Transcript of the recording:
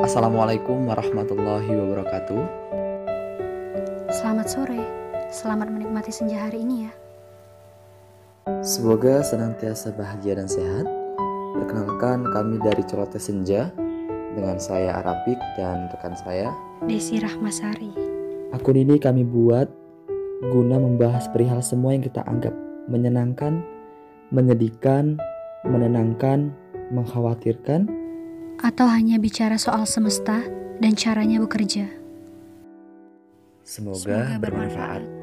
Assalamualaikum warahmatullahi wabarakatuh. Selamat sore, selamat menikmati senja hari ini ya. Semoga senantiasa bahagia dan sehat. Perkenalkan kami dari Celote Senja dengan saya Arapik dan rekan saya Desi Rahmasari. Akun ini kami buat guna membahas perihal semua yang kita anggap menyenangkan, menyedihkan, menenangkan, mengkhawatirkan, Atau hanya bicara soal semesta dan caranya bekerja. semoga, Semoga bermanfaat. bermanfaat.